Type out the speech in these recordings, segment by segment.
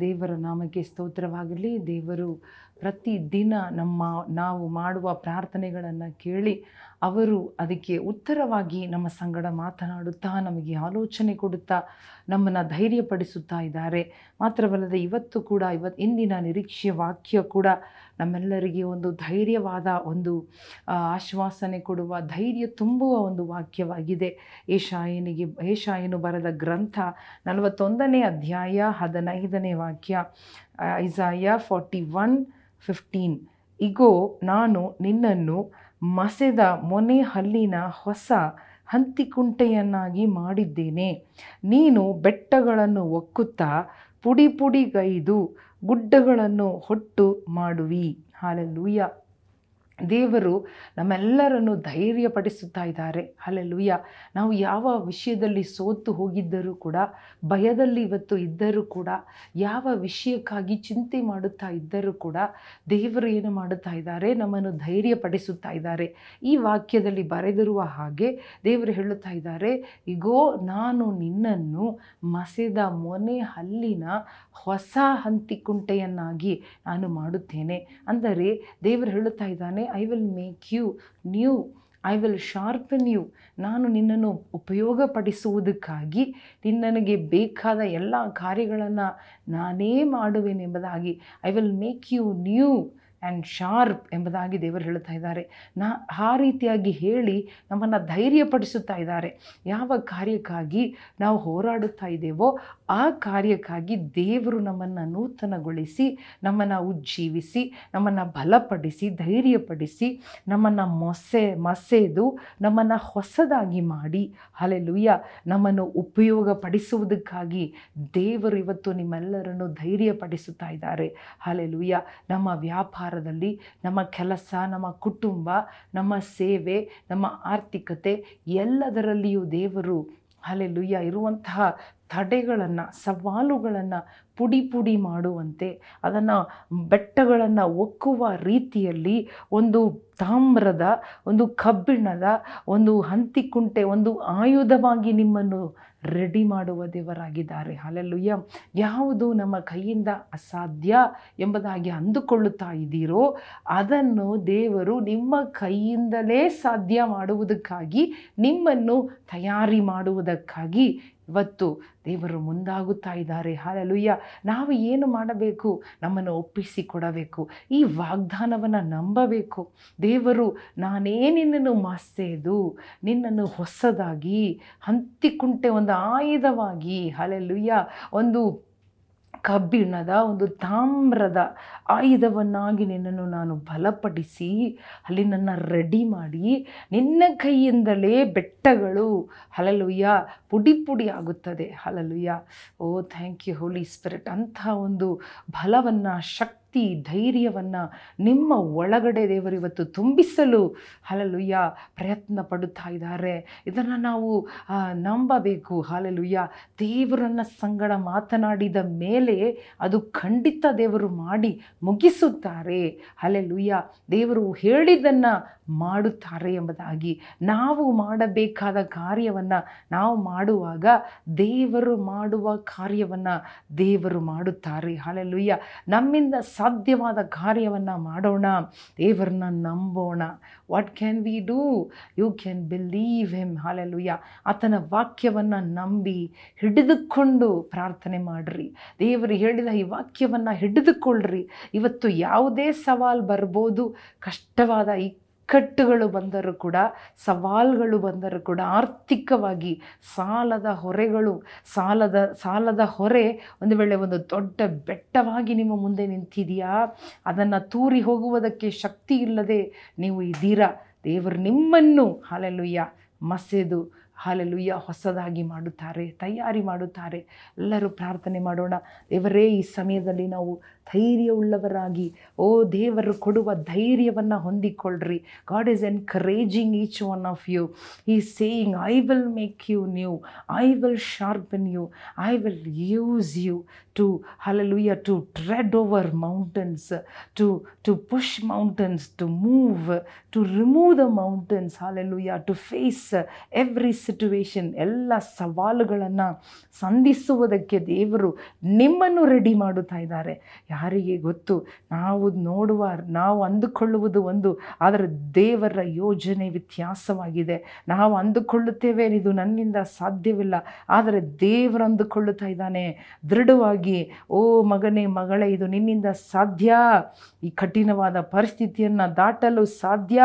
ದೇವರ ನಾಮಕ್ಕೆ ಸ್ತೋತ್ರವಾಗಲಿ ದೇವರು ಪ್ರತಿದಿನ ನಮ್ಮ ನಾವು ಮಾಡುವ ಪ್ರಾರ್ಥನೆಗಳನ್ನು ಕೇಳಿ ಅವರು ಅದಕ್ಕೆ ಉತ್ತರವಾಗಿ ನಮ್ಮ ಸಂಗಡ ಮಾತನಾಡುತ್ತಾ ನಮಗೆ ಆಲೋಚನೆ ಕೊಡುತ್ತಾ ನಮ್ಮನ್ನು ಧೈರ್ಯಪಡಿಸುತ್ತಾ ಇದ್ದಾರೆ. ಮಾತ್ರವಲ್ಲದೆ ಇವತ್ತು ಕೂಡ ಇವತ್ತು ಇಂದಿನ ನಿರೀಕ್ಷೆಯ ವಾಕ್ಯ ಕೂಡ ನಮ್ಮೆಲ್ಲರಿಗೆ ಒಂದು ಧೈರ್ಯವಾದ ಒಂದು ಆಶ್ವಾಸನೆ ಕೊಡುವ, ಧೈರ್ಯ ತುಂಬುವ ಒಂದು ವಾಕ್ಯವಾಗಿದೆ. ಏಷಾಯನಿಗೆ, ಏಷಾಯನು ಬರೆದ ಗ್ರಂಥ ನಲವತ್ತೊಂದನೇ ಅಧ್ಯಾಯ ಹದಿನೈದನೇ ವಾಕ್ಯ ಐಸಾಯ ಫಾರ್ಟಿ ಒನ್, ಫಿಫ್ಟೀನ್. ಇಗೋ, ನಾನು ನಿನ್ನನ್ನು ಮಸೆದ ಮೊನೆ ಹಲ್ಲಿನ ಹೊಸ ಹಂತಿಕುಂಟೆಯನ್ನಾಗಿ ಮಾಡಿದ್ದೇನೆ. ನೀನು ಬೆಟ್ಟಗಳನ್ನು ಒಕ್ಕುತ್ತಾ ಪುಡಿ ಪುಡಿಗೈದು ಗುಡ್ಡಗಳನ್ನು ಹೊಟ್ಟು ಮಾಡುವಿ. ಹಾಲೆಲೂಯ. ದೇವರು ನಮ್ಮೆಲ್ಲರನ್ನು ಧೈರ್ಯಪಡಿಸುತ್ತಾ ಇದ್ದಾರೆ. ಅಲ್ಲೆಲ್ಲುಯ್ಯ ನಾವು ಯಾವ ವಿಷಯದಲ್ಲಿ ಸೋತು ಹೋಗಿದ್ದರೂ ಕೂಡ, ಭಯದಲ್ಲಿ ಇವತ್ತು ಇದ್ದರೂ ಕೂಡ, ಯಾವ ವಿಷಯಕ್ಕಾಗಿ ಚಿಂತೆ ಮಾಡುತ್ತಾ ಇದ್ದರೂ ಕೂಡ, ದೇವರು ಏನು ಮಾಡುತ್ತಾ ಇದ್ದಾರೆ? ನಮ್ಮನ್ನು ಧೈರ್ಯಪಡಿಸುತ್ತಾ ಇದ್ದಾರೆ. ಈ ವಾಕ್ಯದಲ್ಲಿ ಬರೆದಿರುವ ಹಾಗೆ ದೇವರು ಹೇಳುತ್ತಾ ಇದ್ದಾರೆ, ಇಗೋ, ನಾನು ನಿನ್ನನ್ನು ಮಸೆದ ಮೊನೆ ಹಲ್ಲಿನ ಹೊಸ ಹಂತಿಕುಂಟೆಯನ್ನಾಗಿ ನಾನು ಮಾಡುತ್ತೇನೆ. ಅಂದರೆ ದೇವರು ಹೇಳುತ್ತಾ ಇದ್ದಾನೆ I will make you new I will sharpen you ನಾನು ನಿನ್ನನ್ನು ಉಪಯೋಗಪಡಿಸುವುದಕ್ಕಾಗಿ ನಿನ್ನನಿಗೆ ಬೇಕಾದ ಎಲ್ಲ ಕಾರ್ಯಗಳನ್ನು ನಾನೇ ಮಾಡುವೆನೆಂಬುದಾಗಿ I will make you new and sharp ಎಂಬುದಾಗಿ ದೇವರು ಹೇಳುತ್ತಾ ಇದ್ದಾರೆ. ನಾ ಆ ರೀತಿಯಾಗಿ ಹೇಳಿ ನಮ್ಮನ್ನು ಧೈರ್ಯಪಡಿಸುತ್ತಾ ಇದ್ದಾರೆ. ಯಾವ ಕಾರ್ಯಕ್ಕಾಗಿ ನಾವು ಹೋರಾಡುತ್ತಾ ಇದ್ದೇವೋ ಆ ಕಾರ್ಯಕ್ಕಾಗಿ ದೇವರು ನಮ್ಮನ್ನು ನೂತನಗೊಳಿಸಿ, ನಮ್ಮನ್ನು ಉಜ್ಜೀವಿಸಿ, ನಮ್ಮನ್ನು ಬಲಪಡಿಸಿ, ಧೈರ್ಯಪಡಿಸಿ, ನಮ್ಮನ್ನು ಮೊಸೆ, ಮಸೆದು, ನಮ್ಮನ್ನು ಹೊಸದಾಗಿ ಮಾಡಿ ಅಲೆಲುಯ್ಯ ನಮ್ಮನ್ನು ಉಪಯೋಗಪಡಿಸುವುದಕ್ಕಾಗಿ ದೇವರು ಇವತ್ತು ನಿಮ್ಮೆಲ್ಲರನ್ನು ಧೈರ್ಯಪಡಿಸುತ್ತಾ ಇದ್ದಾರೆ. ಅಲೆಲುಯ್ಯ ನಮ್ಮ ವ್ಯಾಪಾರದಲ್ಲಿ ನಮ್ಮ ಕೆಲಸ, ನಮ್ಮ ಕುಟುಂಬ, ನಮ್ಮ ಸೇವೆ, ನಮ್ಮ ಆರ್ಥಿಕತೆ ಎಲ್ಲದರಲ್ಲಿಯೂ ದೇವರು ಅಲ್ಲೆಲುಯ್ಯ ಇರುವಂತಹ ತಡೆಗಳನ್ನು, ಸವಾಲುಗಳನ್ನು ಪುಡಿ ಪುಡಿ ಮಾಡುವಂತೆ ಅದನ್ನು ಬೆಟ್ಟಗಳನ್ನು ಒಕ್ಕುವ ರೀತಿಯಲ್ಲಿ ಒಂದು ತಾಮ್ರದ, ಒಂದು ಕಬ್ಬಿಣದ, ಒಂದು ಹಂತಿಕುಂಟೆ ಒಂದು ಆಯುಧವಾಗಿ ನಿಮ್ಮನ್ನು ರೆಡಿ ಮಾಡುವ ದೇವರಾಗಿದ್ದಾರೆ. ಅಲ್ಲೆಲುಯ್ಯ ಯಾವುದು ನಮ್ಮ ಕೈಯಿಂದ ಅಸಾಧ್ಯ ಎಂಬುದಾಗಿ ಅಂದುಕೊಳ್ಳುತ್ತಾ ಇದ್ದೀರೋ, ಅದನ್ನು ದೇವರು ನಿಮ್ಮ ಕೈಯಿಂದಲೇ ಸಾಧ್ಯ ಮಾಡುವುದಕ್ಕಾಗಿ, ನಿಮ್ಮನ್ನು ತಯಾರಿ ಮಾಡುವುದಕ್ಕಾಗಿ ಇವತ್ತು ದೇವರು ಮುಂದಾಗುತ್ತಾ ಇದ್ದಾರೆ. ಹಾಲೆಲುಯ್ಯ. ನಾವು ಏನು ಮಾಡಬೇಕು? ನಮ್ಮನ್ನು ಒಪ್ಪಿಸಿಕೊಡಬೇಕು ಈ ವಾಗ್ದಾನವನ್ನು ನಂಬಬೇಕು. ದೇವರು, ನಾನೇ ನಿನ್ನನ್ನು ಮಾಸೆದು ನಿನ್ನನ್ನು ಹೊಸದಾಗಿ, ಹಂತಿಕುಂಟೆ ಒಂದು ಆಯುಧವಾಗಿ, ಹಾಲೆಲುಯ್ಯ, ಒಂದು ಕಬ್ಬಿಣದ ಒಂದು ತಾಮ್ರದ ಆಯುಧವನ್ನಾಗಿ ನಿನ್ನನ್ನು ನಾನು ಬಲಪಡಿಸಿ, ಅಲ್ಲಿ ನನ್ನ ರೆಡಿ ಮಾಡಿ, ನಿನ್ನ ಕೈಯಿಂದಲೇ ಬೆಟ್ಟಗಳು ಹಲಲುಯ್ಯ ಪುಡಿ ಪುಡಿ ಆಗುತ್ತದೆ. Hallelujah O thank you holy spirit ಅಂಥ ಒಂದು ಬಲವನ್ನು, ಶಕ್ತಿ ಧೈರ್ಯವನ್ನು ನಿಮ್ಮ ಒಳಗಡೆ ದೇವರು ಇವತ್ತು ತುಂಬಿಸಲು ಹಲಲುಯ್ಯ ಪ್ರಯತ್ನ ಪಡುತ್ತಾ ಇದ್ದಾರೆ. ಇದನ್ನು ನಾವು ನಂಬಬೇಕು. ಹಲಲುಯ್ಯ ದೇವರನ್ನ ಸಂಗಡ ಮಾತನಾಡಿದ ಮೇಲೆ ಅದು ಖಂಡಿತ ದೇವರು ಮಾಡಿ ಮುಗಿಸುತ್ತಾರೆ. ಹಲಲುಯ್ಯ ದೇವರು ಹೇಳಿದ್ದನ್ನು ಮಾಡುತ್ತಾರೆ ಎಂಬುದಾಗಿ ನಾವು ಮಾಡಬೇಕಾದ ಕಾರ್ಯವನ್ನು ನಾವು ಮಾಡುವಾಗ ದೇವರು ಮಾಡುವ ಕಾರ್ಯವನ್ನು ದೇವರು ಮಾಡುತ್ತಾರೆ. ಹಾಲೆಲುಯ್ಯ ನಮ್ಮಿಂದ ಸಾಧ್ಯವಾದ ಕಾರ್ಯವನ್ನು ಮಾಡೋಣ. ದೇವರನ್ನ ನಂಬೋಣ. What can we do you can believe him hallelujah ಆತನ ವಾಕ್ಯವನ್ನು ನಂಬಿ ಹಿಡಿದುಕೊಂಡು ಪ್ರಾರ್ಥನೆ ಮಾಡಿರಿ. ದೇವರು ಹೇಳಿದ ಈ ವಾಕ್ಯವನ್ನು ಹಿಡಿದುಕೊಳ್ಳ್ರಿ. ಇವತ್ತು ಯಾವುದೇ ಸವಾಲು ಬರ್ಬೋದು, ಕಷ್ಟವಾದ ಇಕ್ಕಟ್ಟುಗಳು ಬಂದರೂ ಕೂಡ, ಸವಾಲುಗಳು ಬಂದರೂ ಕೂಡ ಆರ್ಥಿಕವಾಗಿ ಸಾಲದ ಹೊರೆಗಳು, ಸಾಲದ ಸಾಲದ ಹೊರೆ ಒಂದು ವೇಳೆ ಒಂದು ದೊಡ್ಡ ಬೆಟ್ಟವಾಗಿ ನಿಮ್ಮ ಮುಂದೆ ನಿಂತಿದೆಯಾ? ಅದನ್ನು ತೂರಿ ಹೋಗುವುದಕ್ಕೆ ಶಕ್ತಿ ಇಲ್ಲದೆ ನೀವು ಇದ್ದೀರಾ? ದೇವರು ನಿಮ್ಮನ್ನು ಹಾಲೆಲ್ಲುಯ್ಯ ಮಸೆದು ಹಾಲೆಲುಯ್ಯ, ಹೊಸದಾಗಿ ಮಾಡುತ್ತಾರೆ, ತಯಾರಿ ಮಾಡುತ್ತಾರೆ. ಎಲ್ಲರೂ ಪ್ರಾರ್ಥನೆ ಮಾಡೋಣ. ದೇವರೇ, ಈ ಸಮಯದಲ್ಲಿ ನಾವು ಧೈರ್ಯವುಳ್ಳವರಾಗಿ, ಓ ದೇವರು ಕೊಡುವ ಧೈರ್ಯವನ್ನು ಹೊಂದಿಕೊಳ್ಳ್ರಿ. God is encouraging each one of you ಈ saying I will make you new I will sharpen you I will use you to hallelujah to tread over mountains to to push mountains to move to remove the mountains hallelujah to face every situation ಎಲ್ಲ ಸವಾಲುಗಳನ್ನು ಸಂಧಿಸುವುದಕ್ಕೆ ದೇವರು ನಿಮ್ಮನ್ನು ready ಮಾಡುತ್ತಾ ಇದ್ದಾರೆ. ಯಾರಿಗೆ ಗೊತ್ತು? ನಾವು ನೋಡುವ, ನಾವು ಅಂದುಕೊಳ್ಳುವುದು ಒಂದು ಆದರೆ ದೇವರ ಯೋಜನೆ ವ್ಯತ್ಯಾಸವಾಗಿದೆ. ನಾವು ಅಂದುಕೊಳ್ಳುತ್ತೇವೆ, ಇದು ನನ್ನಿಂದ ಸಾಧ್ಯವಿಲ್ಲ. ಆದರೆ ದೇವರು ಅಂದುಕೊಳ್ಳುತ್ತಾ ಇದ್ದಾನೆ. ದೃಢವಾಗಿ, ಓ ಮಗನೇ, ಮಗಳೇ, ಇದು ನಿನ್ನಿಂದ ಸಾಧ್ಯ. ಈ ಕಠಿಣವಾದ ಪರಿಸ್ಥಿತಿಯನ್ನು ದಾಟಲು ಸಾಧ್ಯ.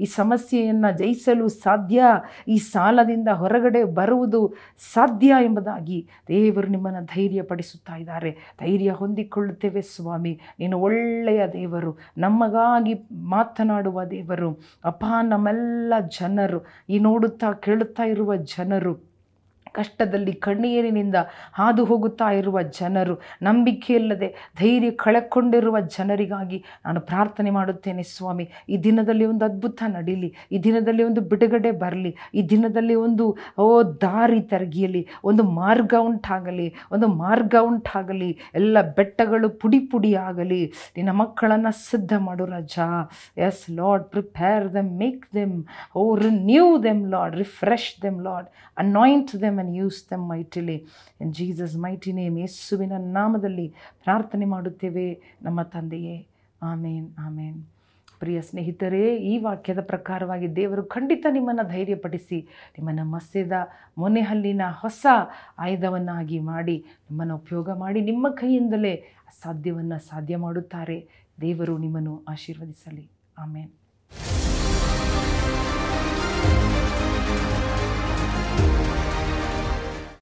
ಈ ಸಮಸ್ಯೆಯನ್ನು ಜಯಿಸಲು ಸಾಧ್ಯ. ಈ ಸಾಲದಿಂದ ಹೊರಗಡೆ ಬರುವುದು ಸಾಧ್ಯ ಎಂಬುದಾಗಿ ದೇವರು ನಿಮ್ಮನ್ನು ಧೈರ್ಯಪಡಿಸುತ್ತಾ ಇದ್ದಾರೆ. ಧೈರ್ಯ ಹೊಂದಿಕೊಳ್ಳುತ್ತೇವೆ ಸ್ವಾಮಿ. ನೀನು ಒಳ್ಳೆಯ ದೇವರು, ನಮಗಾಗಿ ಮಾತನಾಡುವ ದೇವರು ಅಪ್ಪ ನಮ್ಮೆಲ್ಲ ಜನರು, ಈ ನೋಡುತ್ತಾ ಕೇಳುತ್ತಾ ಇರುವ ಜನರು. ಕಷ್ಟದಲ್ಲಿ ಕಣ್ಣೀರಿನಿಂದ ಹಾದು ಹೋಗುತ್ತಾ ಇರುವ ಜನರು, ನಂಬಿಕೆಯಿಲ್ಲದೆ ಧೈರ್ಯ ಕಳೆಕೊಂಡಿರುವ ಜನರಿಗಾಗಿ ನಾನು ಪ್ರಾರ್ಥನೆ ಮಾಡುತ್ತೇನೆ ಸ್ವಾಮಿ. ಈ ದಿನದಲ್ಲಿ ಒಂದು ಅದ್ಭುತ ನಡೀಲಿ, ಈ ದಿನದಲ್ಲಿ ಒಂದು ಬಿಡುಗಡೆ ಬರಲಿ, ಈ ದಿನದಲ್ಲಿ ಒಂದು, ಓ, ದಾರಿ ತರಗಿಯಲಿ, ಒಂದು ಮಾರ್ಗ ಉಂಟಾಗಲಿ, ಒಂದು ಮಾರ್ಗ ಉಂಟಾಗಲಿ, ಎಲ್ಲ ಬೆಟ್ಟಗಳು ಪುಡಿ ಪುಡಿ ಆಗಲಿ, ನಿನ್ನ ಮಕ್ಕಳನ್ನು ಸಿದ್ಧ ಮಾಡು ರಜ. Yes Lord prepare them make them O renew them Lord refresh them Lord anoint them and use them mightily Jesus mighty name ಯೇಸುವಿನ ನಾಮದಲ್ಲಿ ಪ್ರಾರ್ಥನೆ ಮಾಡುತ್ತೇವೆ. ನಮ್ಮ ತಂದೆಯೇ, ಆಮೇನ್ ಆಮೇನ್. ಪ್ರಿಯ ಸ್ನೇಹಿತರೇ, ಈ ವಾಕ್ಯದ ಪ್ರಕಾರವಾಗಿ ದೇವರು ಖಂಡಿತ ನಿಮ್ಮನ್ನು ಧೈರ್ಯಪಡಿಸಿ, ನಿಮ್ಮನ್ನು ಮಸ್ಯದ ಮೊನೆಹಲ್ಲಿನ ಹೊಸ ಆಯುಧವನ್ನಾಗಿ ಮಾಡಿ, ನಿಮ್ಮನ್ನು ಉಪಯೋಗ ಮಾಡಿ, ನಿಮ್ಮ ಕೈಯಿಂದಲೇ ಅಸಾಧ್ಯವನ್ನು ಸಾಧ್ಯ ಮಾಡುತ್ತಾರೆ. ದೇವರು ನಿಮ್ಮನ್ನು ಆಶೀರ್ವದಿಸಲಿ. ಆಮೇನ್.